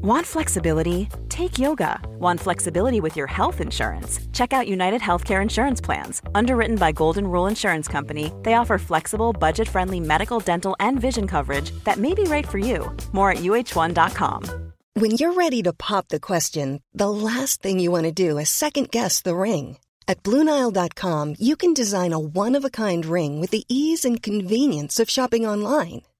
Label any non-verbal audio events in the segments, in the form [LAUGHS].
Want flexibility? Take yoga. Want flexibility with your health insurance? Check out United Healthcare Insurance Plans. Underwritten by Golden Rule Insurance Company, they offer flexible, budget friendly medical, dental, and vision coverage that may be right for you. More at uh1.com. When you're ready to pop the question, the last thing you want to do is second guess the ring. At Bluenile.com, you can design a one of a kind ring with the ease and convenience of shopping online.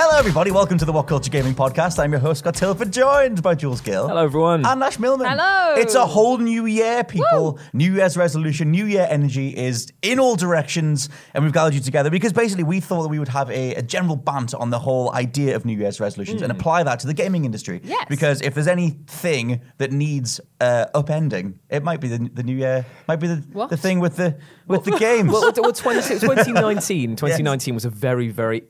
Hello, everybody. Welcome to the What Culture Gaming Podcast. I'm your host, Scott Tailford, joined by Jules Gill. Hello, everyone. And Ash Millman. Hello. It's a whole new year, people. New Year's resolution, New Year energy is in all directions, and we've gathered you together because basically we thought that we would have a, a general bant on the whole idea of New Year's resolutions and apply that to the gaming industry. Yes. Because if there's anything that needs uh, upending, it might be the, the New Year, might be the, What? the thing with the with the games. well, well 20, 2019, [LAUGHS] 2019 was a very, very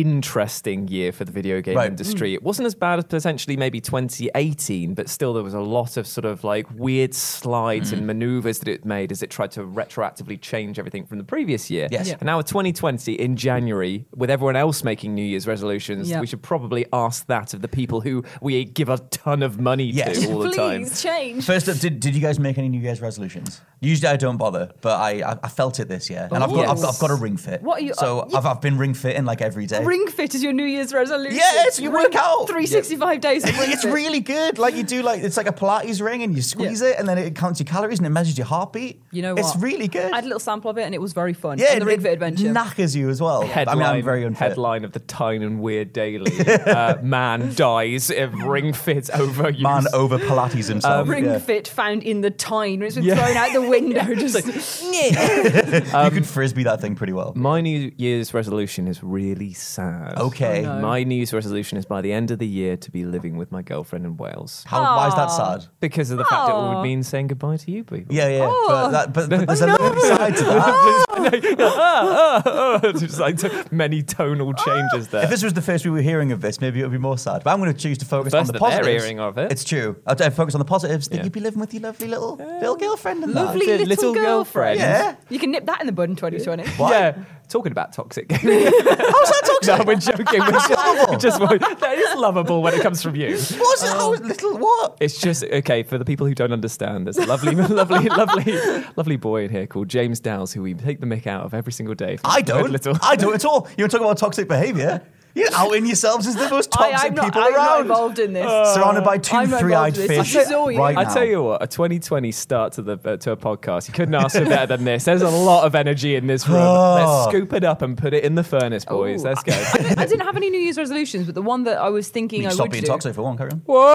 interesting year for the video game Right. industry. It wasn't as bad as potentially maybe 2018, but still there was a lot of sort of like weird slides Mm. and maneuvers that it made as it tried to retroactively change everything from the previous year. Yes. Yeah. And now with 2020 in January, with everyone else making New Year's resolutions, Yeah. we should probably ask that of the people who we give a ton of money Yes. to all the time. Please change. First up, did, did you guys make any New Year's resolutions? Usually I don't bother, but I I, I felt it this year, and I've, got, I've, got, I've got a ring fit. What are you- So uh, you- I've, I've been ring fitting like every day. Ring fit is your New Year's resolution. Yeah, it's- you work out. 365 days of ring It's fit. really good. Like you do, like it's like a Pilates ring, and you squeeze it, and then it counts your calories and it measures your heartbeat. You know It's really good. I had a little sample of it and it was very fun. yeah, On the it- Ring Fit Adventure. knackers you as well. Headline, I mean, I'm very unfit. headline of the Tyne and Weird Daily: [LAUGHS] uh, Man dies if ring fit over use. Man over Pilates himself. Ring yeah. Fit found in the Tyne. It's been thrown out the [LAUGHS] window. Just [LAUGHS] you could frisbee that thing pretty well. My New Year's resolution is really sad. Okay. Oh, no. My New Year's resolution is by the end of the year to be living with my girlfriend in Wales. How, why is that sad? Because of the fact that it would mean saying goodbye to you people. Yeah, yeah. Oh. But, that, but, [LAUGHS] but there's a lovely side to that. [LAUGHS] [LAUGHS] Just like t- many tonal ah. changes there. If this was the first we were hearing of this, maybe it would be more sad. But I'm going to choose to focus on the that they're positives. hearing of it. It's true. I'll I'll focus on the positives. That Yeah. you'd be living with your lovely little little girlfriend and lovely that. The little, little girlfriend. girlfriend. Yeah. You can nip that in the bud in 2020. Why? Yeah, talking about toxic [LAUGHS] oh, gaming. How's that [LAUGHS] toxic? no, we're joking. We're just, lovable. just that is lovable when it comes from you. What's it? How little what? It's just okay for the people who don't understand. There's a lovely, [LAUGHS] lovely, lovely, lovely boy in here called James Dowles who we take the mick out of every single day. I don't. Little. I don't at all. You want to talk about toxic behaviour? You're outing yourselves as the most toxic I'm not, people I'm not around. involved in this. Surrounded by 2 I'm not three-eyed involved in this. fish This is all you. right I now. tell you what, a 2020 start to the uh, to a podcast. You couldn't ask for better than this. There's a [LAUGHS] lot of energy in this room. Let's scoop it up and put it in the furnace, boys. Ooh. Let's go. I didn't, I didn't have any New Year's resolutions, but the one that I was thinking You I stop would being do. toxic for one, carry on. Whoa!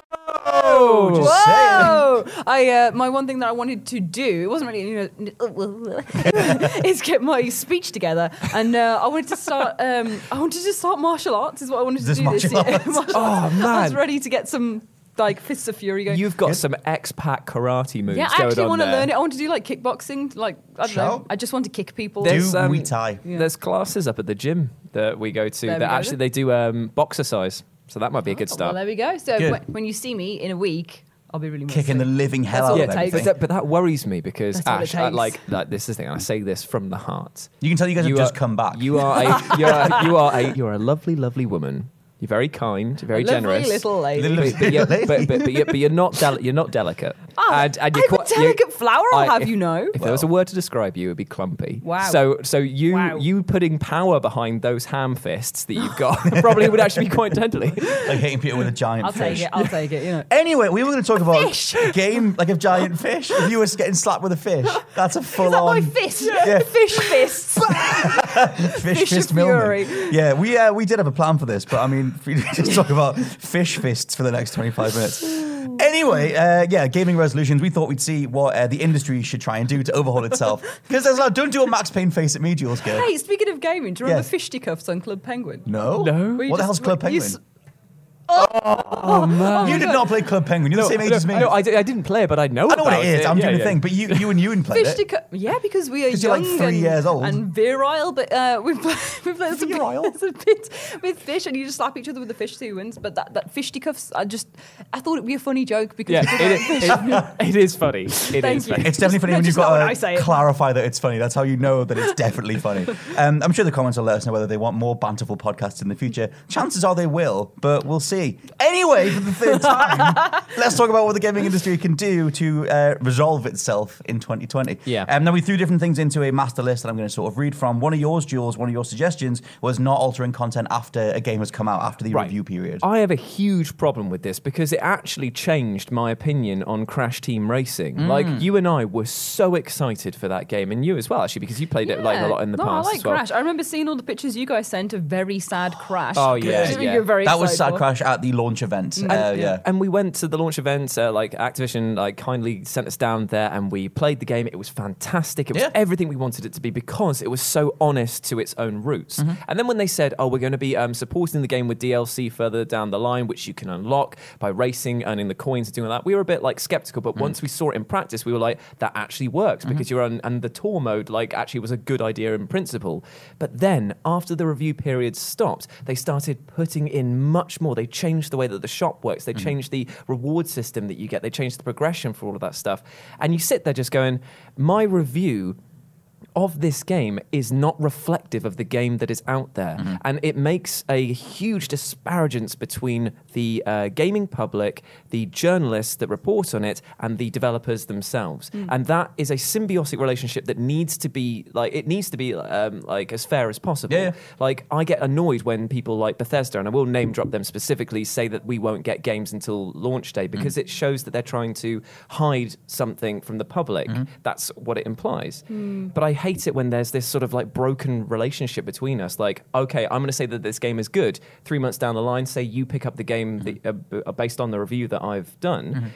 Just saying. Whoa! I uh, my one thing that I wanted to do it wasn't really you [LAUGHS] know is get my speech together, and uh, I wanted to start. Um, I wanted to start martial arts. Is what I wanted to Just do this martial year. arts? [LAUGHS] Martial Oh, arts. I was ready to get some like fists of fury going. You've got some expat karate moves yeah, I going actually want to learn it. I want to do like kickboxing. Like I don't Shall? know. I just want to kick people. There's, Do um, Muay Thai. There's classes up at the gym that we go to There that actually then. they do um, boxercise. So that might be a good Oh, start. well, there we go. So Good. when, when you see me in a week, I'll be really Kicking the living hell That's out all of it takes. everything. But that, but that worries me because That's all it Ash, I, takes. like, like this is the thing, and I say this from the heart. You can tell you guys have You just come back. You are a, [LAUGHS] you're a, you are a, you're a lovely, lovely woman. You're very kind, you're very Lovely generous. little lady. Little- But, but, you're, but, but, but, you're, but you're not deli- you're not delicate. Oh, and, and you're I'm a quite- you- delicate flower, I'll have if, you know. If there was a word to describe you, it would be clumpy. Wow. So so you Wow. you putting power behind those ham fists that you've got [LAUGHS] [LAUGHS] probably would actually be quite deadly. like hitting people with a giant fish. I'll fish. take it. I'll take it. You know. Anyway, we were going to talk about Fish. a game like a giant fish. If you were getting slapped with a fish, that's a full [LAUGHS] Is that on my fist? Yeah. Fish fists. fish, Fish fist of Millman. Yeah, we uh, we did have a plan for this, but I mean, if [LAUGHS] we just talk about fish fists for the next 25 minutes. Anyway, uh, yeah, gaming resolutions. We thought we'd see what uh, the industry should try and do to overhaul itself. [LAUGHS] Because there's like, don't do a Max Payne face at me, Jules. Gill. hey, speaking of gaming, do you remember Yes. fisticuffs on Club Penguin? No, No. Where you What the just- hell's Club you Penguin? s- Oh man. You did not play Club Penguin. You're the same age no, as me. I, know, I, I didn't play but I know. It. I know what about it is. I'm Yeah, doing the yeah. thing. But you, you and Ewan played it. Fisticuff. Yeah, because we are 'Cause you're young like three and, years old. and virile, but uh, [LAUGHS] we play, we play some, Virile? [LAUGHS] some bit with fish, and you just slap each other with the fish too wins. But that, that fisticuffs, I just I thought it'd be a funny joke because Yeah, we [LAUGHS] it, it, it is funny. It is Thank you. funny. It's definitely funny when you've Just not when got I say to it. clarify that it's funny. That's how you know that it's definitely funny. Um, I'm sure the comments will let us know whether they want more banterful podcasts in the future. Chances are they will, but we'll see. Anyway, for the third time, [LAUGHS] let's talk about what the gaming industry can do to uh, resolve itself in 2020. Yeah. Um, now, we threw different things into a master list that I'm going to sort of read from. One of yours, Jules, one of your suggestions was not altering content after a game has come out, after the Right. review period. I have a huge problem with this because it actually changed my opinion on Crash Team Racing. Mm. Like you and I were so excited for that game, and you as well, actually, because you played it like a lot in the no, past I like as well. Crash. I remember seeing all the pictures you guys sent of very sad Crash. Oh, yeah, yeah. You're very that was Sad. Crash at the launch event. Uh, yeah. And we went to the launch event. Uh, like Activision, like kindly sent us down there, and we played the game. It was fantastic. It was Yeah. everything we wanted it to be because it was so honest to its own roots. Mm-hmm. And then when they said, "Oh, we're going to be um, supporting the game with DLC further down the line, which you can unlock by racing, earning the coins, and doing all that," we were a bit like skeptical. But Mm-hmm. once we saw it in practice, we were like, "That actually works because you're on." And the tour mode, like, actually was a good idea in principle. But then after the review period stopped, they started putting in much more. They changed the way that the shop works. They mm. changed the reward system that you get. They changed the progression for all of that stuff. And you sit there just going, my review of this game is not reflective of the game that is out there. Mm-hmm. And it makes a huge disparagence between the uh, gaming public, the journalists that report on it, and the developers themselves. Mm. And that is a symbiotic relationship that needs to be like it needs to be um, like as fair as possible. Yeah. Like I get annoyed when people like Bethesda, and I will name drop them specifically, say that we won't get games until launch day because it shows that they're trying to hide something from the public. That's what it implies. But I hate it when there's this sort of like broken relationship between us. Like, okay, I'm going to say that this game is good. Three months down the line, say you pick up the game that, uh, b- uh, based on the review that I've done.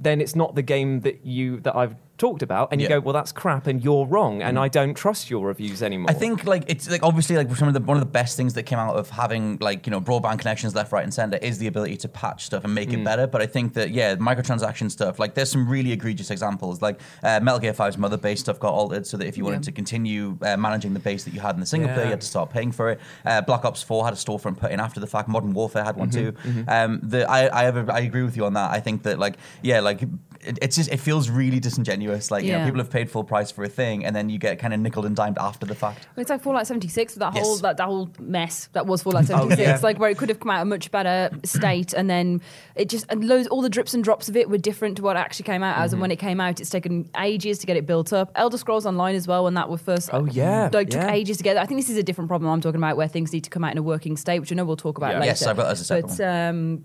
Then it's not the game that you that I've talked about, and you Yeah. go, "Well, that's crap," and you're wrong, and I don't trust your reviews anymore. I think like it's like obviously like some of the one of the best things that came out of having like you know broadband connections left, right, and center is the ability to patch stuff and make it better. But I think that yeah, microtransaction stuff like there's some really egregious examples. Like uh, Metal Gear 5's mother base stuff got altered so that if you wanted Yeah. to continue uh, managing the base that you had in the single player, you had to start paying for it. Uh, Black Ops 4 had a storefront put in after the fact. Modern Warfare had one too. Um, the, I I, have a, I agree with you on that. I think that like yeah like. It, it's just it feels really disingenuous. Like you know, Yeah. people have paid full price for a thing, and then you get kind of nickled and dimed after the fact. It's like Fallout 76 that Yes. whole that, that whole mess that was Fallout [LAUGHS] Oh, 76, yeah. like where it could have come out a much better state, and then it just and loads all the drips and drops of it were different to what it actually came out as, Mm-hmm. and when it came out, it's taken ages to get it built up. Elder Scrolls Online as well, when that was first, Oh, yeah, like took yeah. ages to get. I think this is a different problem I'm talking about, where things need to come out in a working state, which I know we'll talk about Yeah. later. Yes, I've got that as a separate but um,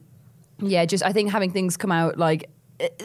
yeah, just I think having things come out like.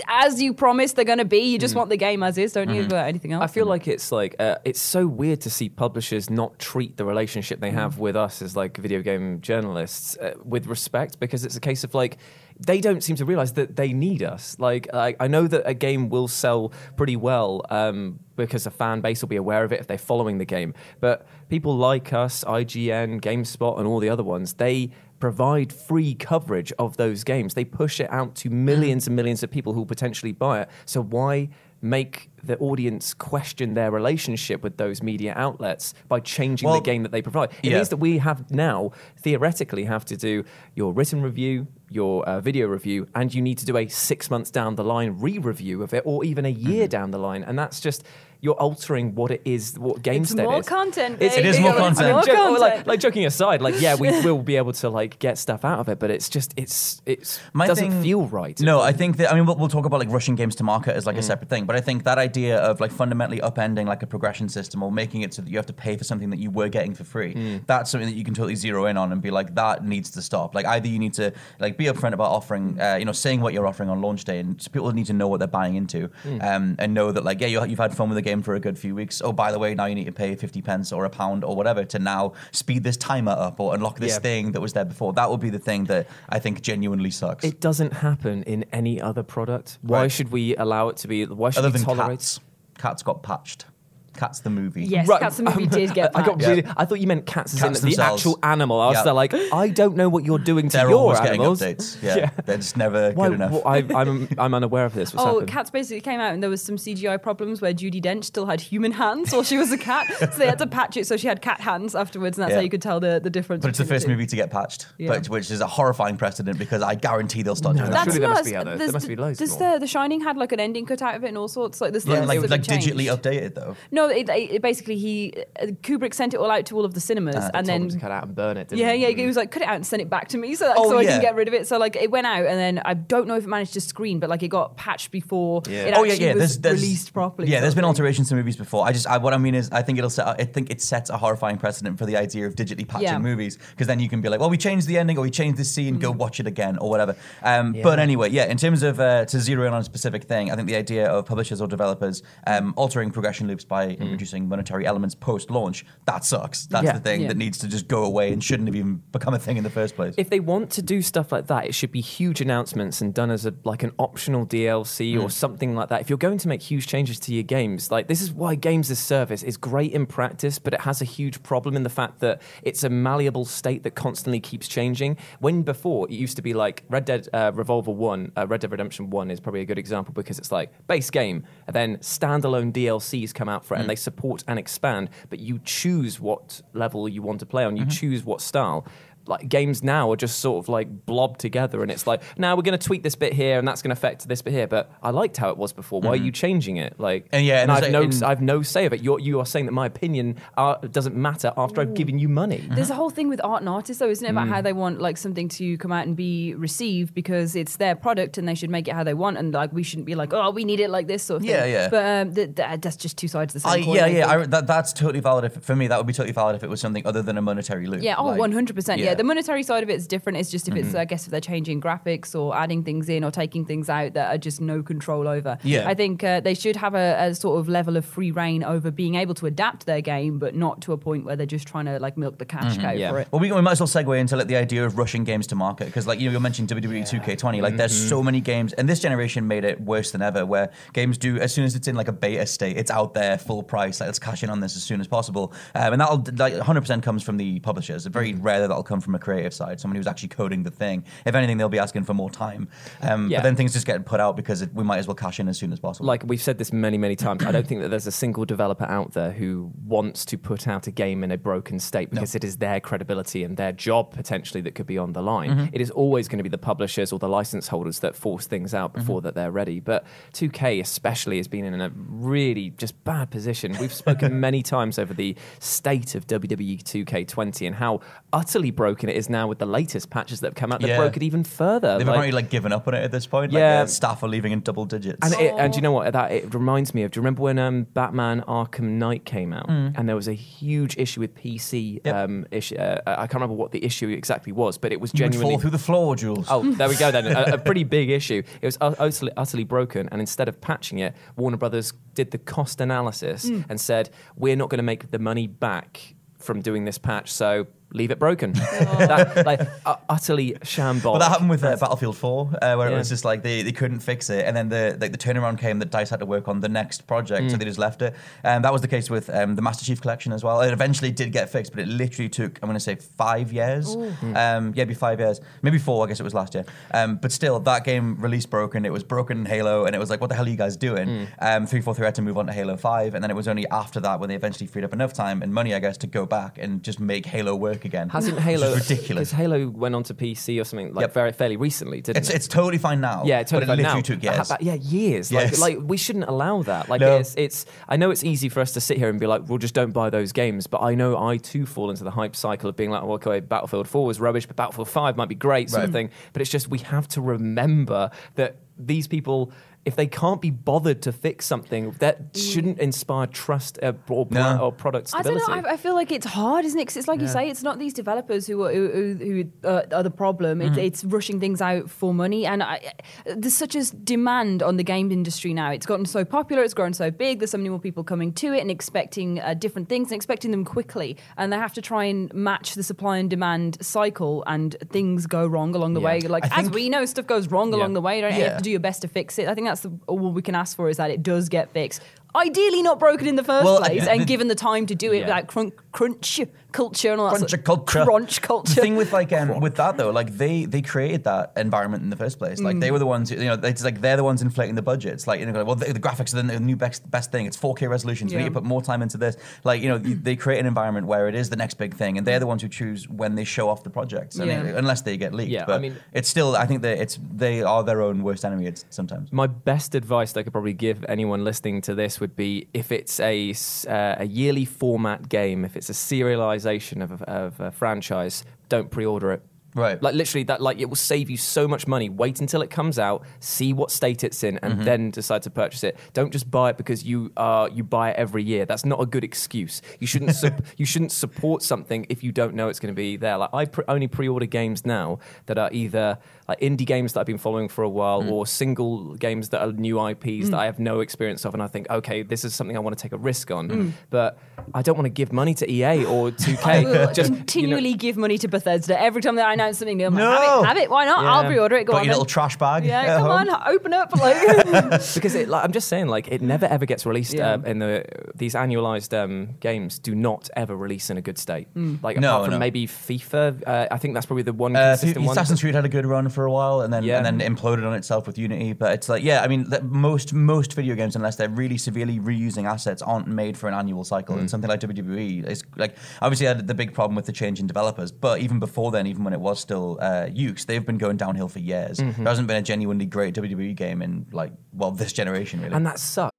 As you promised they're going to be, you just want the game as is, don't you? But anything else? Mm. I feel like it's like uh, it's so weird to see publishers not treat the relationship they have with us as like video game journalists uh, with respect because it's a case of like they don't seem to realize that they need us. Like I, I know that a game will sell pretty well um, because a fan base will be aware of it if they're following the game, but people like us, IGN, GameSpot, and all the other ones, they provide free coverage of those games. They push it out to millions and millions of people who will potentially buy it. So why make the audience question their relationship with those media outlets by changing Well, the game that they provide? It yeah. means that we have now theoretically have to do your written review, your uh, video review, and you need to do a six months down the line re-review of it, or even a year Mm-hmm. down the line, and that's just. You're altering what it is, what It's GameStep more is. content, It's- It is more It's content. more Jo- oh, like, like joking aside, like yeah, we [LAUGHS] will be able to like get stuff out of it, but it's just it's it's My doesn't thing- feel right. No, I think that I mean we'll, we'll talk about like rushing games to market as like Mm. a separate thing, but I think that idea of like fundamentally upending like a progression system or making it so that you have to pay for something that you were getting for free, Mm. that's something that you can totally zero in on and be like that needs to stop. Like either you need to like be upfront about offering, uh, you know, saying what you're offering on launch day, and people need to know what they're buying into, Mm. um, and know that like yeah you, you've had fun with the game for a good few weeks. Oh by the way, now you need to pay fifty pence or a pound or whatever to now speed this timer up or unlock this Yeah. thing that was there before. That would be the thing that I think genuinely sucks. It doesn't happen in any other product. Why Right. should we allow it to be? Why should Other we than tolerate? cats, cats got patched. Cats the movie. Yes, Right, Cats the movie um, did get I got patched. really, I thought you meant cats as in Cats the themselves. actual animal. I was Yeah. there like, I don't know what you're doing to They're your always animals. getting updates. Yeah, Yeah. they're just never Why, good enough. well, I, I'm, I'm unaware of this. What's Oh, happened? Cats basically came out and there was some CGI problems where Judi Dench still had human hands while she was a cat. [LAUGHS] so they had to patch it so she had cat hands afterwards, and that's Yeah. how you could tell the, the difference. but it's the between first two. movie to get patched, Yeah. but, which is a horrifying precedent because I guarantee they'll start doing That's that. Surely there must not- be others. There there's- must be loads There's more. the, the Shining had like an ending cut out of it and all sorts. Like, there's Yeah, things like, that like have digitally updated though. No, it, it basically he uh, Kubrick sent it all out to all of the cinemas, Ah, and then cut out and burn it. Didn't yeah, he? yeah, he was like, cut it out and send it back to me, so, like, Oh, so I can get rid of it. So like, it went out, and then I don't know if it managed to screen, but like, it got patched before Yeah. it oh actually yeah, yeah. was There's, there's, released properly. Yeah, there's been sort of thing. alterations to movies before. I just, I, what I mean is, I think it'll set. I think it sets a horrifying precedent for the idea of digitally patching Yeah. movies because then you can be like, well, we changed the ending or we changed this scene, Mm. go watch it again or whatever. Um, But anyway, yeah. In terms of uh, to zero in on a specific thing, I think the idea of publishers or developers um, altering progression loops by Mm. introducing monetary elements post-launch that sucks. That's Yeah. the thing Yeah. that needs to just go away and shouldn't have even become a thing in the first place. if they want to do stuff like that, it should be huge announcements and done as a like an optional DLC Mm. or something like that. If you're going to make huge changes to your games, like this is why games as service is great in practice, but it has a huge problem in the fact that it's a malleable state that constantly keeps changing. When before it used to be like Red Dead uh, Revolver One, uh, Red Dead Redemption One is probably a good example because it's like base game and then standalone DLCs come out for and mm-hmm. they support and expand, but you choose what level you want to play on, you mm-hmm. choose what style like games now are just sort of like blobbed together and it's like now we're going to tweak this bit here and that's going to affect this bit here but i liked how it was before why are you changing it like Mm-hmm. And yeah, and i've there's no a- i've no say of it You're, you are saying that my opinion uh, doesn't matter after i've given you money There's a whole thing with art and artists, though, isn't it, about Mm. how they want like something to come out and be received because it's their product and they should make it how they want, and like we shouldn't be like, oh, we need it like this sort of thing. Yeah, yeah. But um, th- th- that's just two sides of the I, same coin. yeah, I yeah. I, that, that's totally valid. If, for me, that would be totally valid if it was something other than a monetary loop. Yeah, oh, Like, 100%. Yeah. The monetary side of it is different. It's just if Mm-hmm. it's, I guess, if they're changing graphics or adding things in or taking things out that are just no control over. Yeah. I think uh, they should have a, a sort of level of free reign over being able to adapt their game, but not to a point where they're just trying to like milk the cash cow Yeah. for it. Well, we, we might as well segue into like the idea of rushing games to market because, like you know, you mentioned WWE 2K20. Like, there's Mm-hmm. so many games, and this generation made it worse than ever. Where games do as soon as it's in like a beta state, it's out there full price. Like, let's cash in on this as soon as possible, um, and that'll like 100% comes from the publishers. It's very Mm-hmm. rare that that'll come from a creative side, someone who's actually coding the thing. If anything, they'll be asking for more time. Um, Yeah. But then things just get put out because it, we might as well cash in as soon as possible. like we've said this many many times i don't think that there's a single developer out there who wants to put out a game in a broken state because it is their credibility and their job potentially that could be on the line Mm-hmm. It is always going to be the publishers or the license holders that force things out Mm-hmm. before that they're ready but 2k especially has been in a really just bad position we've spoken [LAUGHS] many times over the state of wwe 2k20 and how utterly broken it is now with the latest patches that have come out They yeah. broke it even further They've Like- apparently like given up on it at this point. Yeah. their staff are leaving in double digits. and, it, and do you know what? That it reminds me of. Do you remember when um, Batman Arkham Knight came out, and there was a huge issue with PC? Mm. Yep. Um, issue. Uh, I can't remember what the issue exactly was, but it was you would genuinely. fall through the floor, Jules. Oh, there we go then. [LAUGHS] a, a pretty big issue. It was utterly, utterly broken, and instead of patching it, Warner Brothers did the cost analysis Mm. and said, "We're not going to make the money back from doing this patch, so leave it broken." [LAUGHS] that, like uh, utterly shambolic. Well, that happened with uh, Battlefield 4, uh, where it was just like they, they couldn't fix it, and then the like the turnaround came that Dice had to work on the next project, so Mm. they just left it. And that was the case with um, the Master Chief Collection as well. It eventually did get fixed, but it literally took I'm going to say five years. Mm. Um, yeah, it'd be five years, maybe four. I guess it was last year. Um, but still, that game released broken. It was broken in Halo, and it was like, what the hell are you guys doing? Mm. Um, 343 had to move on to Halo 5, and then it was only after that when they eventually freed up enough time and money, I guess, to go back and just make Halo work again. Hasn't Halo is ridiculous? Because Halo went on to PC or something like Yep. very fairly recently, didn't It's it? it's totally fine now. Yeah, totally. But it fine now. took years. yeah, years. Yes. Like, like we shouldn't allow that. Like No. it's, it's. I know it's easy for us to sit here and be like, well, just don't buy those games. But I know I too fall into the hype cycle of being like, well, okay, Battlefield Four was rubbish, but Battlefield Five might be great, sort of thing. But it's just we have to remember that these people. If they can't be bothered to fix something, that shouldn't inspire trust or, No. or product I don't know. I, I feel like it's hard, isn't it? 'Cause it's like you say, it's not these developers who are who, who, who uh, are the problem. Mm-hmm. It's, it's rushing things out for money, and I, there's such a demand on the game industry now. It's gotten so popular, it's grown so big. There's so many more people coming to it and expecting uh, different things and expecting them quickly, and they have to try and match the supply and demand cycle. And things go wrong along the Yeah. way. Like I as we know, stuff goes wrong Yeah. along the way. Right? And you have to do your best to fix it. I think that's the, all we can ask for is that it does get fixed. ideally not broken in the first Well, place, and given the time to do it, Yeah. like crunch, crunch culture and all that. crunch sort of- culture. Crunch culture. The thing with like um, with that though, like they they created that environment in the first place. Like Mm. they were the ones, who, you know, it's like they're the ones inflating the budgets. Like you know, well the, the graphics are the new best best thing. It's 4K resolutions. We need to put more time into this. Like you know, you- they create an environment where it is the next big thing, and they're the ones who choose when they show off the projects. I mean, unless they get leaked. Yeah, I but mean- it's still. I think that it's they are their own worst enemy. It's sometimes. My best advice that I could probably give anyone listening to this would be if it's a, s- uh, a yearly format game, if it's a of, a- of a franchise, don't pre order it. Right. Like literally that like it will save you so much money. Wait until it comes out, see what state it's in, and then decide to purchase it. Don't just buy it because you uh you buy it every year. That's not a good excuse. You shouldn't sup- [LAUGHS] you shouldn't support something if you don't know it's going to be there. Like I pre- only pre-order games now that are either like indie games that I've been following for a while or single games that are new IPs that I have no experience of and I think okay, this is something I want to take a risk on. But I don't want to give money to EA or [LAUGHS] 2K. I will just you know- continually give money to Bethesda every time they announce something new. I'm like, No. have it, have it, why not? I'll Yeah. pre-order it. Go Got on, your little trash bag. Yeah, come home. on, [LAUGHS] open up. Like, [LAUGHS] because it, like, I'm just saying, like it never ever gets released. Yeah. Uh, in the these annualized um, games do not ever release in a good state. Mm. Like No, apart from no. maybe FIFA, uh, I think that's probably the one Uh, consistent one. Assassin's Creed had a good run for a while, and then Yeah. and then imploded on itself with Unity. But it's like, yeah, I mean, the- most most video games, unless they're really severely reusing assets, aren't made for an annual cycle. Mm. And something like WWE is like obviously had the big problem with the change in developers. But even before then, even when it was still uh, Yuke's, they've been going downhill for years. Mm-hmm. There hasn't been a genuinely great WWE game in like well this generation really. and that sucks.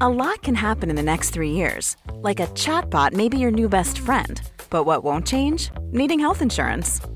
A lot can happen in the next three years. Like a chatbot may be your new best friend. But what won't change? Needing health insurance.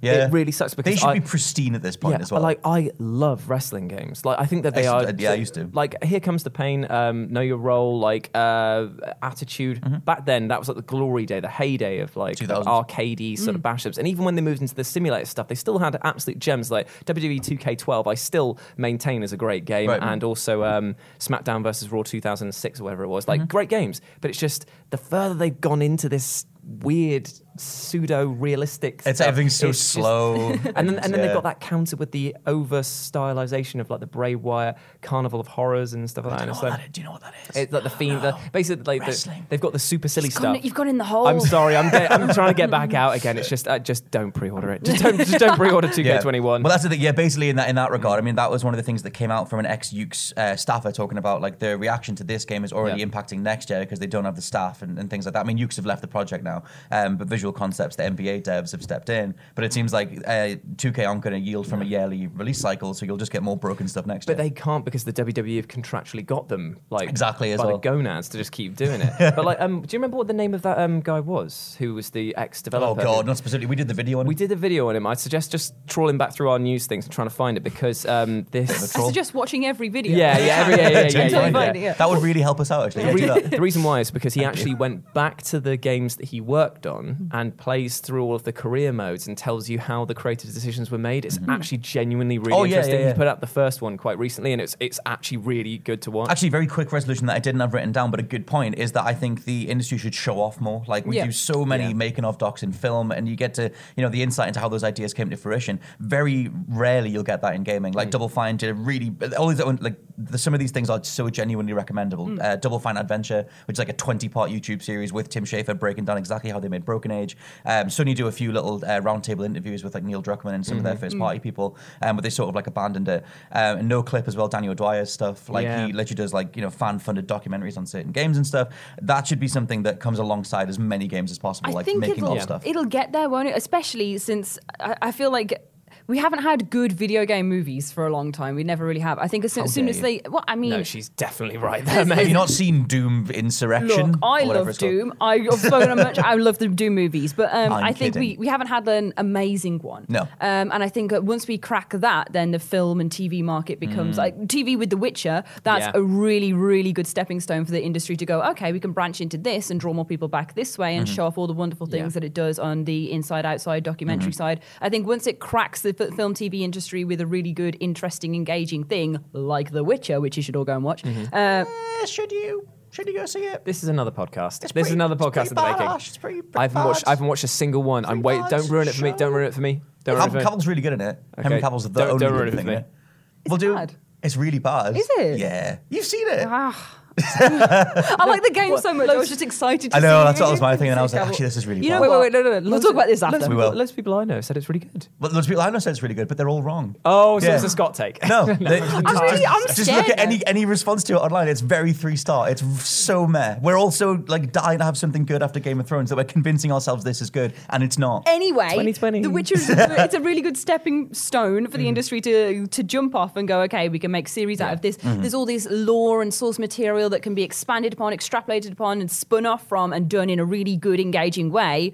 Yeah. It really sucks because they should I, be pristine at this point yeah, as well. like I love wrestling games. Like I think that I they used are. yeah, I used to. Like here comes the pain. Um, know your role. Like uh, attitude. Mm-hmm. Back then, that was like the glory day, the heyday of like 2000s. arcadey sort of bashups. And even when they moved into the simulator stuff, they still had absolute gems like WWE 2K12. I still maintain is a great game, Right. and also um, SmackDown versus Raw 2006 or whatever it was. Like Mm-hmm. great games, but it's just the further they've gone into this weird pseudo realistic It's stuff, everything's so it's just- slow. [LAUGHS] and then, and then Yeah. they've got that counter with the over stylization of like the Bray Wyatt Carnival of Horrors and stuff like that. Do you And know it's what like, that is? Do you know what that is? it's like the fiend, the, basically like the, they've got the super silly You've gone- stuff. you've gone in the hole. I'm sorry, I'm, get, I'm trying to get back [LAUGHS] out again. It's just, uh, just don't pre-order it. Just don't, just don't pre-order 2K21. Well, that's the thing. Yeah, basically in that in that regard, I mean, that was one of the things that came out from an ex Yuke's uh, staffer talking about like the reaction to this game is already Yeah. impacting next year because they don't have the staff and, and things like that. I mean, Yuke's have left the project now, um, but Visual Concepts, the NBA devs, have stepped in. But it seems like uh, 2K aren't going to yield from a yearly release cycle, so you'll just get more broken stuff next But year. But they can't because the WWE have contractually got them like Exactly, as by well. the gonads to just keep doing it. [LAUGHS] but like, um, do you remember what the name of that um, guy was? Who was the oh ex-developer? Oh god, not specifically. We did the video on We it. did a video on him. I'd suggest just trawling back through our news things and trying to find it because um, this. I suggest watching every video. Yeah, yeah, every, yeah, yeah, [LAUGHS] yeah, yeah, yeah. find it, yeah. That would really help us out, actually. Yeah, The, do re- that. [LAUGHS] the reason why is because he actually went back to the games that he worked on Hmm. and plays through all of the career modes and tells you how the creative decisions were made. It's actually genuinely really Mm-hmm. Oh, interesting. yeah, yeah. He put out the first one quite recently, and it's it's actually really good to watch. Actually, very quick resolution that I didn't have written down, but a good point is that I think the industry should show off more. Like we Yeah. do so many Yeah. making of docs in film, and you get to you know the insight into how those ideas came to fruition. Very rarely you'll get that in gaming. Mm. Like Double Fine did a really all these like the, some of these things are so genuinely recommendable. Mm. Uh, Double Fine Adventure, which is like a twenty part YouTube series with Tim Schafer breaking down exactly how they made Broken Age. Um, Sony do a few little uh, roundtable interviews with like Neil Druckmann and some of Mm-hmm. their first party people, um, but they sort of like abandoned it. Um, and Noclip as well. Danny O'Dwyer's stuff, like Yeah. he literally does like you know fan funded documentaries on certain games and stuff. That should be something that comes alongside as many games as possible, I like making it'll, of stuff. it'll get there, won't it? Especially since I, I feel like we haven't had good video game movies for a long time. We never really have. I think as soon, as, soon as you. they, well, I mean, no, she's definitely right there, Have you not seen Doom Insurrection? Look, I love? Doom. I've much. I [LAUGHS] love the Doom movies, but um, I'm think we, kidding. we haven't had an amazing one. No. Um, and I think once we crack that, then the film and TV market becomes Mm. like TV with The Witcher. That's Yeah. a really, really good stepping stone for the industry to go. Okay, we can branch into this and draw more people back this way Mm-hmm. and show off all the wonderful things Yeah. that it does on the inside outside documentary Mm-hmm. side. I think once it cracks the f- film TV industry with a really good, interesting, engaging thing like The Witcher, which you should all go and watch. Mm-hmm. Uh, Eh, should you? Should you go see it? This is another podcast. It's this is another podcast pretty in the making. It's pretty- pretty I haven't watched. I haven't watched a single one. I'm Pretty wait. Don't ruin it for me. Don't ruin it for me. Don't ruin it Henry for me. Cavill's really good in it. Henry Okay. Cavill's the Don't- only don't good ruin it thing for in me. it. We'll do. bad? It's really bad. Is it? Yeah. You've seen it. Ah. I like the game so much. I was just excited. To I know, see that's you. what was my thing, and I was like, actually, this is really You know, bad. wait, wait, wait, no, no, no. We'll talk about this after. Loads, We will. loads of people I know said it's really good. But loads of people I know said it's really good, but they're all wrong. Oh, so Yeah. it's a Scott take. No, [LAUGHS] they- I'm just, really, I'm just scared. look at any any response to it online. It's very three star. It's so meh. We're also like dying to have something good after Game of Thrones that we're convincing ourselves this is good, and it's not. Anyway, 2020. The Witcher is a, [LAUGHS] it's a really good stepping stone for the mm. industry to to jump off and go, okay, we can make series out of this. Mm-hmm. There's all this lore and source material that can be expanded upon, extrapolated upon, and spun off from and done in a really good, engaging way.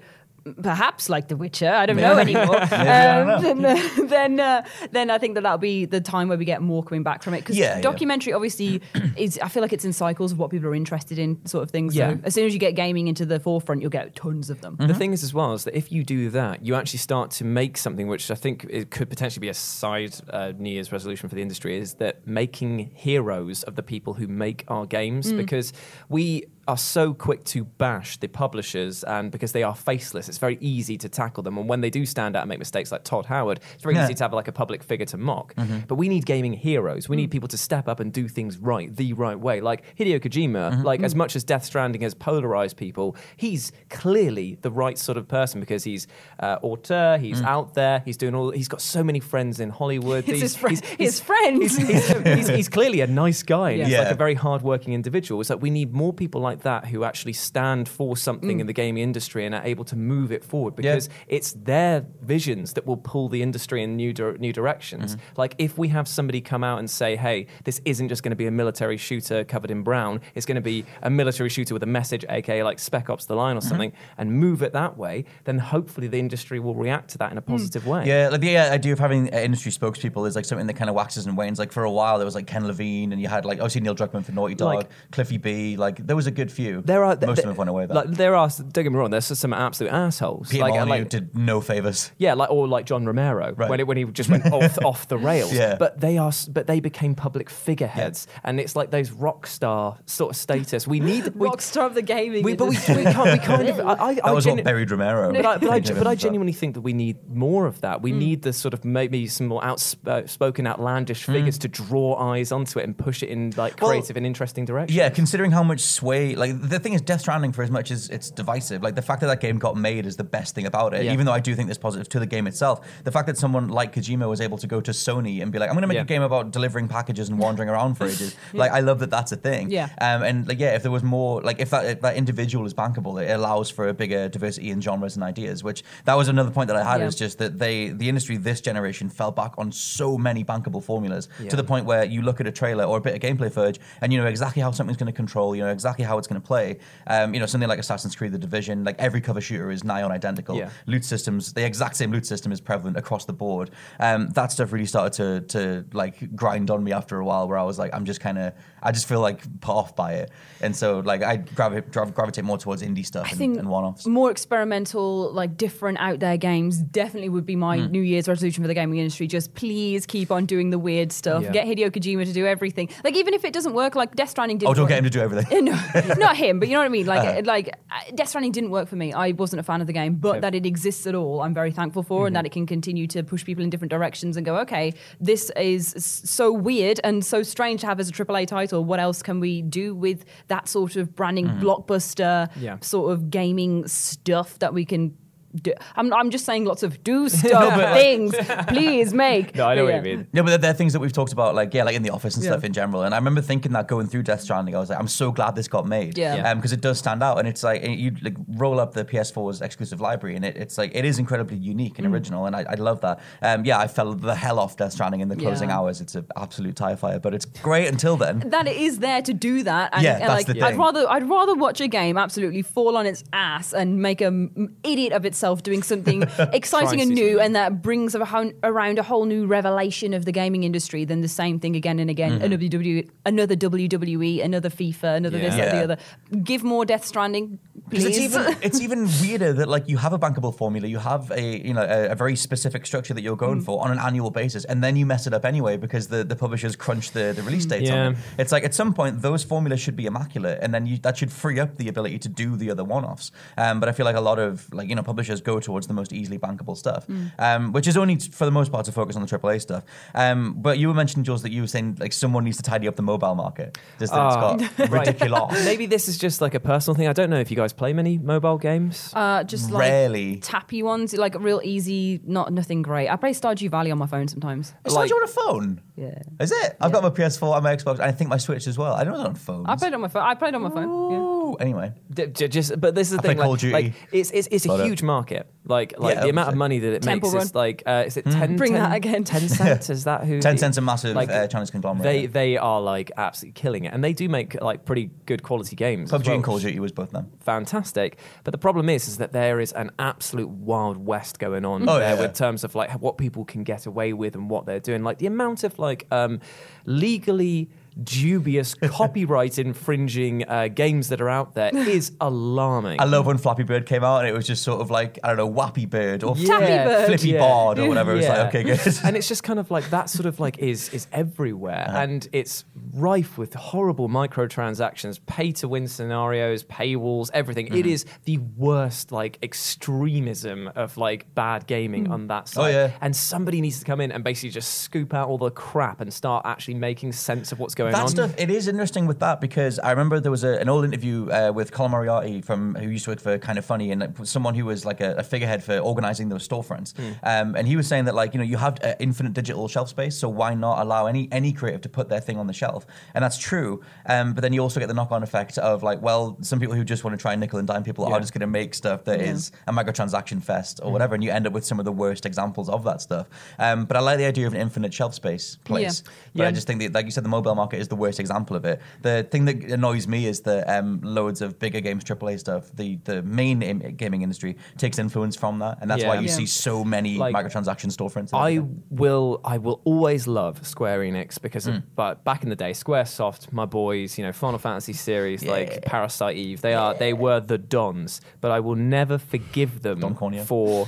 Perhaps like The Witcher, I don't know [LAUGHS] anymore. I don't Um, then, uh, then, uh, then I think that that'll be the time where we get more coming back from it. Because Yeah, yeah. documentary, obviously, [CLEARS THROAT] is I feel like it's in cycles of what people are interested in, sort of things. Yeah. So as soon as you get gaming into the forefront, you'll get tons of them. The thing is, as well, is that if you do that, you actually start to make something which I think it could potentially be a side uh, New Year's resolution for the industry is that making heroes of the people who make our games because we are so quick to bash the publishers and because they are faceless, it's very easy to tackle them. And when they do stand out and make mistakes like Todd Howard, it's very Yeah. easy to have like a public figure to mock. Mm-hmm. But we need gaming heroes. We need mm. people to step up and do things right, the right way. Like Hideo Kojima, mm-hmm. like as mm. much as Death Stranding has polarized people, he's clearly the right sort of person because he's uh, auteur, he's mm. out there, he's doing all. He's got so many friends in Hollywood. [LAUGHS] He's- his, fri- he's- his he's- friends. He's, he's, [LAUGHS] clearly a nice guy. and He's Yeah. like a very hardworking individual. It's like we need more people like that who actually stand for something in mm. the gaming industry and are able to move it forward because it's their visions that will pull the industry in new new directions. Mm-hmm. Like if we have somebody come out and say, "Hey, this isn't just going to be a military shooter covered in brown. It's going to be a military shooter with a message, aka like Spec Ops: The Line or mm-hmm. something," and move it that way, then hopefully the industry will react to that in a mm. positive way. Yeah, like the idea of having industry spokespeople is like something that kind of waxes and wanes. Like for a while, there was like Ken Levine, and you had like obviously Neil Druckmann for Naughty Dog, Like- Cliffy B. Like there was a good few. There are most th- of them have went away. Though. Like there are. Don't get me wrong. There's some absolute assholes. Peter like, like- did no favors. Yeah, like or like John Romero Right. when it, when he just went off [LAUGHS] off the rails. Yeah. But they are but they became public figureheads, and it's like those rock star sort of status. We need we, Rockstar of the gaming. we but we, industry. we kind we kind [LAUGHS] of I, I, That I was genu- what buried Romero. but I, but, I, but I genuinely think that we need more of that. We hmm. need the sort of maybe some more outspoken, uh, outlandish hmm. figures to draw eyes onto it and push it in like Well, creative and interesting direction. Yeah, considering how much sway, like the thing is, Death Stranding, for as much as it's divisive, like the fact that that game got made is the best thing about it. Yeah. Even though I do think there's positive to the game itself, the fact that someone like Kojima was able to go to Sony and be like, "I'm going to make Yeah. a game about delivering packages and wandering around for ages," [LAUGHS] like I love that that's a thing. Yeah. Um, and like yeah, if there was more, like if that if that individual is bankable, it allows for a bigger diversity in genres and ideas. Which that was another point that I had Yeah. is just that they the industry this generation fell back on so many bankable formulas Yeah. to the point where you look at a trailer or a bit of gameplay footage and you know exactly how something's going to control, you know exactly how it's going to play. Um, you know something like Assassin's Creed: The Division, like every cover shooter is nigh on identical. Yeah. Loot systems, the exact same loot system is prevalent across the board. Um, that stuff really started to to like grind on me after a while, where I was like, I'm just kind of I just feel like put off by it, and so like I gravitate, gravitate more towards indie stuff I and, think and one-offs. more experimental, like different out there games definitely would be my New Year's resolution for the gaming industry. Just please keep on doing the weird stuff. Yeah. Get Hideo Kojima to do everything. Like even if it doesn't work, like Death Stranding didn't. Oh, don't work. get him to do everything. [LAUGHS] no, [LAUGHS] not him, but you know what I mean. Like, Uh-huh. like uh, Death Stranding didn't work for me. I wasn't a fan of the game, but Okay. that it exists at all, I'm very thankful for, Mm-hmm. and that it can continue to push people in different directions and go, okay, this is so weird and so strange to have as a AAA title. Or what else can we do with that sort of branding Mm-hmm. blockbuster Yeah. sort of gaming stuff that we can? Do? I'm, I'm just saying lots of do [LAUGHS] stuff things. [LAUGHS] Please make. No, I know But what you mean. No, but they're, they're things that we've talked about, like yeah, like in the office and Yeah. stuff in general. And I remember thinking that going through Death Stranding, I was like, I'm so glad this got made, Yeah. Yeah. because it does stand out. And it's like you like roll up the PS4's exclusive library, and it, it's like it is incredibly unique Mm. and original, and I, I love that. Um, yeah, I fell the hell off Death Stranding in the closing Yeah. hours. It's an absolute tie fire, but it's great until then. that it is there to do that. And, Yeah, and, that's like the I'd rather I'd rather watch a game absolutely fall on its ass and make an idiot of itself doing something [LAUGHS] exciting and new, and that brings around a whole new revelation of the gaming industry than the same thing again and again. Mm-hmm. Another WWE, another WWE, another FIFA, another this, Yeah. that, the other. Give more Death Stranding, Because it's even [LAUGHS] it's even weirder that like you have a bankable formula, you have a you know a, a very specific structure that you're going Mm. for on an annual basis, and then you mess it up anyway because the, the publishers crunch the, the release dates Yeah. on them. It's like at some point those formulas should be immaculate, and then you, that should free up the ability to do the other one-offs. Um, but I feel like a lot of like you know publishers go towards the most easily bankable stuff, Mm. um, which is only for the most part to focus on the AAA stuff. Um, but you were mentioning Jules that you were saying like someone needs to tidy up the mobile market. Just that Ah, it's [LAUGHS] got right. ridiculous. [LAUGHS] Maybe this is just like a personal thing. I don't know if you guys play many mobile games. uh, just like Rarely. tappy ones, like real easy, not nothing great. I play Stardew Valley on my phone sometimes. It's like- not on a phone. Yeah. Is it? I've got my PS4 and my Xbox, and I think my Switch as well. I don't know it's on phones. I played on my phone. I played on my phone. Yeah. Ooh, Anyway, D- j- just, but this is the I play thing. Call Like, of Duty. like, it's it's, it's a Lot of- huge market. Like like Yeah, the amount of money that it Temple makes is Run. like uh, is it ten? Bring 10 that again. Ten [LAUGHS] cents is that who? Tencent's a massive like, uh, Chinese conglomerate. They they are like absolutely killing it, and they do make like pretty good quality games. as PUBG well, and Call of Duty was both them. Fantastic. But the problem is, is that there is an absolute wild west going on Oh, there yeah. with terms of like what people can get away with and what they're doing. Like the amount of like um, legally dubious [LAUGHS] copyright infringing uh, games that are out there [LAUGHS] is alarming. I love when Flappy Bird came out and it was just sort of like, I don't know, Wappy Bird or Tappy Bird. Flippy Yeah. Board or whatever. It was like, okay, good. and it's just kind of like that sort of like is is everywhere Uh-huh. and it's rife with horrible microtransactions pay to win scenarios paywalls everything Mm-hmm. It is the worst like extremism of like bad gaming on that side Oh, yeah. and somebody needs to come in and basically just scoop out all the crap and start actually making sense of what's going that on stuff, it is interesting with that because I remember there was a, an old interview uh, with Colin Moriarty from who used to work for Kind of Funny and uh, someone who was like a, a figurehead for organizing those storefronts. Hmm. Um, and he was saying that like you know you have uh, infinite digital shelf space, so why not allow any any creative to put their thing on the shelf? And that's true. Um, but then you also get the knock on effect of like, well, some people who just want to try and nickel and dime people Yeah. are just going to make stuff that is a microtransaction fest or whatever, and you end up with some of the worst examples of that stuff. Um, but I like the idea of an infinite shelf space place. But I just think that, like you said, the mobile market is the worst example of it. The thing that annoys me is that um, loads of bigger games, AAA stuff, the the main im- gaming industry takes influence from that, and that's why you Yeah. see so many Like, microtransaction storefronts. I will I will always love Square Enix because Hmm. of, but back in the day Squaresoft my boys you know Final Fantasy series Yeah. like Parasite Eve they are they were the dons but I will never forgive them for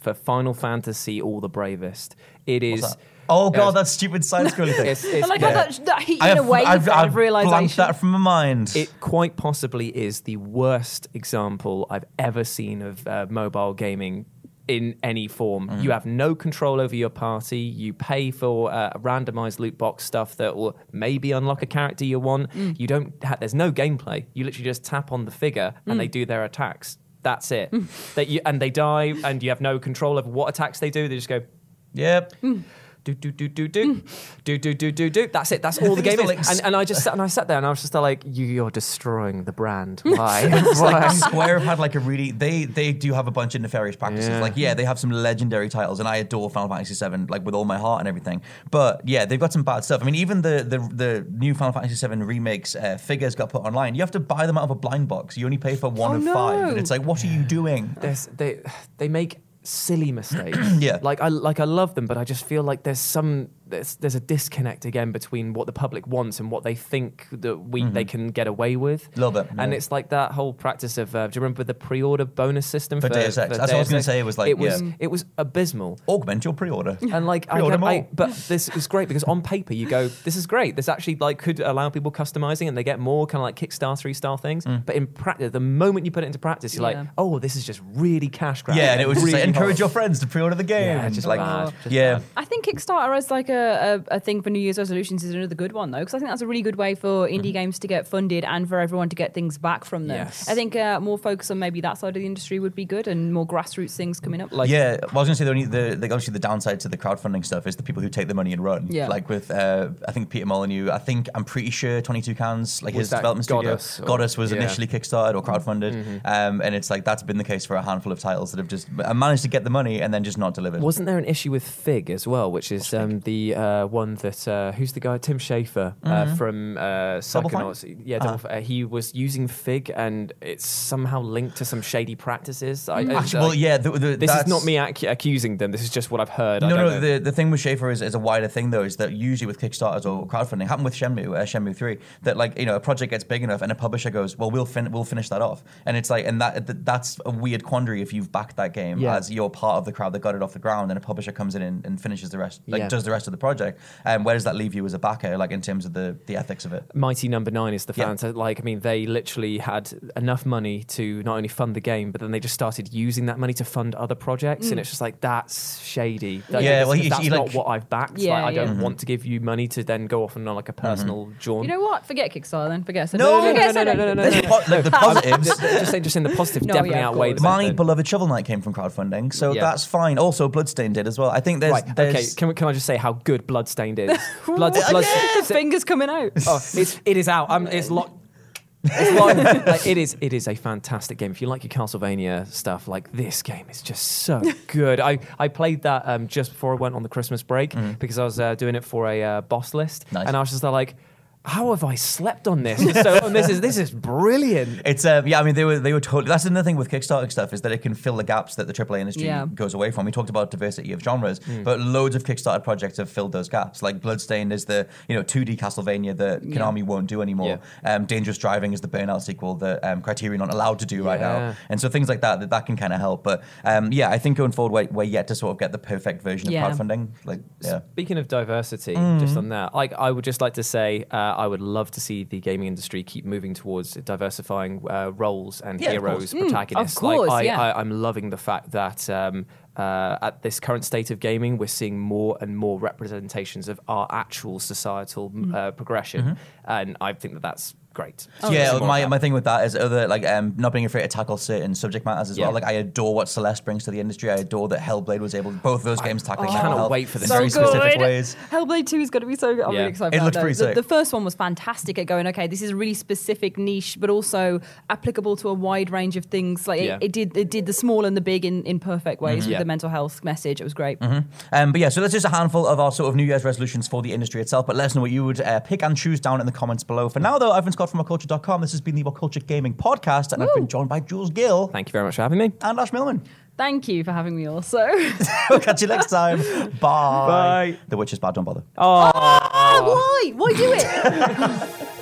for Final Fantasy All the Bravest it is? Oh god, Yes. that stupid side scrolling thing. [LAUGHS] it's, it's, I like yeah. how that, that hit I you in have, a wave I've, of I've blanked realization. that from my mind. it quite possibly is the worst example I've ever seen of uh, mobile gaming in any form. Mm. You have no control over your party. You pay for uh, randomized loot box stuff that will maybe unlock a character you want. Mm. You don't. Ha- there's no gameplay. You literally just tap on the figure and Mm. they do their attacks. That's it. that you and they die, and you have no control over what attacks they do. They just go yep. Do do do do do do do do do do. That's it. That's all the game that, is. like, And, and I just sat and I sat there and I was just like, you, you're destroying the brand. [LAUGHS] Why? It's like [LAUGHS] Square have had like a really they they do have a bunch of nefarious practices. Yeah. Like yeah, they have some legendary titles, and I adore Final Fantasy VII like with all my heart and everything. But yeah, they've got some bad stuff. I mean, even the the, the new Final Fantasy VII remakes uh, figures got put online. You have to buy them out of a blind box. You only pay for one Oh, of no. five, and it's like, what are you doing? There's, they they make silly mistakes. [CLEARS THROAT] Yeah. Like I like I love them, but I just feel like there's some there's there's a disconnect again between what the public wants and what they think that we they can get away with. Mm-hmm. Little bit, and yeah. it's like that whole practice of. Uh, do you remember the pre-order bonus system For Deus Ex? That's what I was gonna say, it was like, it was yeah. it was abysmal. Augment your pre-order. [LAUGHS] And like, I, Pre-order I- more. but this is great because on paper you go, this is great. This actually like could allow people customizing and they get more kind of like Kickstarter style things. Mm. But in practice, the moment you put it into practice, you're Yeah. like, oh, this is just really cash grab. yeah, and it was just really like, encourage your friends to pre-order the game. Yeah, just like, bad, just yeah. bad. I think Kickstarter as like a, a, a thing for New Year's resolutions is another good one though, because I think that's a really good way for Mm-hmm. indie games to get funded and for everyone to get things back from them. Yes. I think uh, more focus on maybe that side of the industry would be good and more grassroots things coming up. Like- yeah, well, I was going to say the only the, the obviously the downside to the crowdfunding stuff is the people who take the money and run. Yeah. Like with uh, I think Peter Molyneux. I think I'm pretty sure 22 Cans, like Was his that development Godus studio, or- Godus was yeah. initially kickstarted or crowdfunded, um, and it's like that's been the case for a handful of titles that have just uh, managed to get the money and then just not delivered. Wasn't there an issue with Fig as well, which is um, the uh, one that uh, who's the guy Tim Schafer uh, from uh, Double Yeah, Double Fi- uh, he was using Fig, and it's somehow linked to some shady practices. I, it's, Actually, well, yeah, the, the, This is not me ac- accusing them. This is just what I've heard. No, no. The, the thing with Schafer is, is a wider thing though. Is that usually with Kickstarters or crowdfunding, happened with Shenmue, uh, Shenmue Three, that like you know a project gets big enough and a publisher goes, well, we'll fin- we'll finish that off, and it's like, and that that's a weird quandary if you've backed that game Yeah. as you're part of the crowd that got it off the ground, and a publisher comes in and, and finishes the rest, like Yeah. does the rest of the project, and where does that leave you as a backer, like in terms of the the ethics of it? Mighty Number Nine is the Yeah. fans. Like, I mean, they literally had enough money to not only fund the game, but then they just started using that money to fund other projects, and mm. it's just like that's shady. Like, Yeah, well, he- that's he, not like- what I've backed. Yeah, like, I don't yeah. want mm-hmm. to give you money to then go off on like a mm-hmm. personal jaunt. You know what? Forget Kickstarter then. Forget. No, forget no, no, no, no, no, There's no. po- like, the [LAUGHS] positives. just saying, just saying the positive No, definitely yeah, outweigh the My beloved Shovel Knight came from crowdfunding, so that's fine. Also, Bloodstained did as well. I think there's, Right. there's Okay. Can, we, can I just say how good Bloodstained is? [LAUGHS] Blood, blood, Fingers coming out. Oh, it's, it is out. Um, it's locked. It's locked. [LAUGHS] like, it is. It is a fantastic game. If you like your Castlevania stuff, like this game is just so [LAUGHS] good. I, I played that um, just before I went on the Christmas break because I was uh, doing it for a uh, boss list, Mm-hmm. Nice. and I was just like, "How have I slept on this?" so and this is this is brilliant. It's um, yeah, I mean they were they were totally. That's another thing with Kickstarter stuff is that it can fill the gaps that the AAA industry Yeah. goes away from. We talked about diversity of genres, Hmm. but loads of Kickstarter projects have filled those gaps. Like Bloodstained is the you know 2D Castlevania that Konami won't do anymore. Um, Dangerous Driving is the Burnout sequel that um, Criterion aren't allowed to do right now, and so things like that that, that can kind of help. But um, yeah, I think going forward we're, we're yet to sort of get the perfect version Yeah. of crowdfunding. Like yeah. Speaking of diversity, Mm. just on that, like I would just like to say, uh, I would love to see the gaming industry keep moving towards diversifying uh, roles and Yeah, heroes. Mm, protagonists. of course, like, I, yeah. I, I'm loving the fact that. Um, uh, at this current state of gaming, we're seeing more and more representations of our actual societal Mm. uh, progression, Mm-hmm. and I think that that's great. Oh, So yeah, my, my thing with that is other like um, not being afraid to tackle certain subject matters as Yeah. well. Like I adore what Celeste brings to the industry. I adore that Hellblade was able both those games tackling I mental cannot health wait for this in very so specific good. ways. Hellblade 2 is going to be so good. I'm Yeah. really excited It about looks that. pretty the, sick. the first one was fantastic at going, okay, this is a really specific niche, but also applicable to a wide range of things. Like Yeah. it, it did it did the small and the big in, in perfect ways with Yeah. the mental health message. It was great. Um, but yeah, so that's just a handful of our sort of New Year's resolutions for the industry itself. But let us know what you would uh, pick and choose down in the comments below. For now, though, I've been Scott from WhatCulture.com. This has been the What Culture Gaming Podcast, and I've been joined by Jules Gill Thank you very much for having me. and Ash Millman. Thank you for having me also. [LAUGHS] we'll catch you next time. [LAUGHS] Bye. Bye. The Witch is bad. Don't bother. Ah, why? Why do it? [LAUGHS]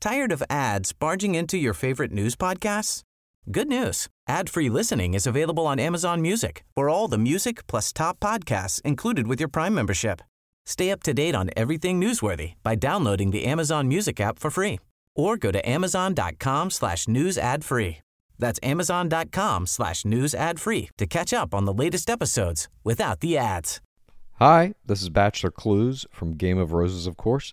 Tired of ads barging into your favorite news podcasts? Good news. Ad-free listening is available on Amazon Music for all the music plus top podcasts included with your Prime membership. Stay up to date on everything newsworthy by downloading the Amazon Music app for free or go to amazon.com slash news ad free. That's amazon.com slash news ad free to catch up on the latest episodes without the ads. Hi, this is Bachelor Clues from Game of Roses, of course,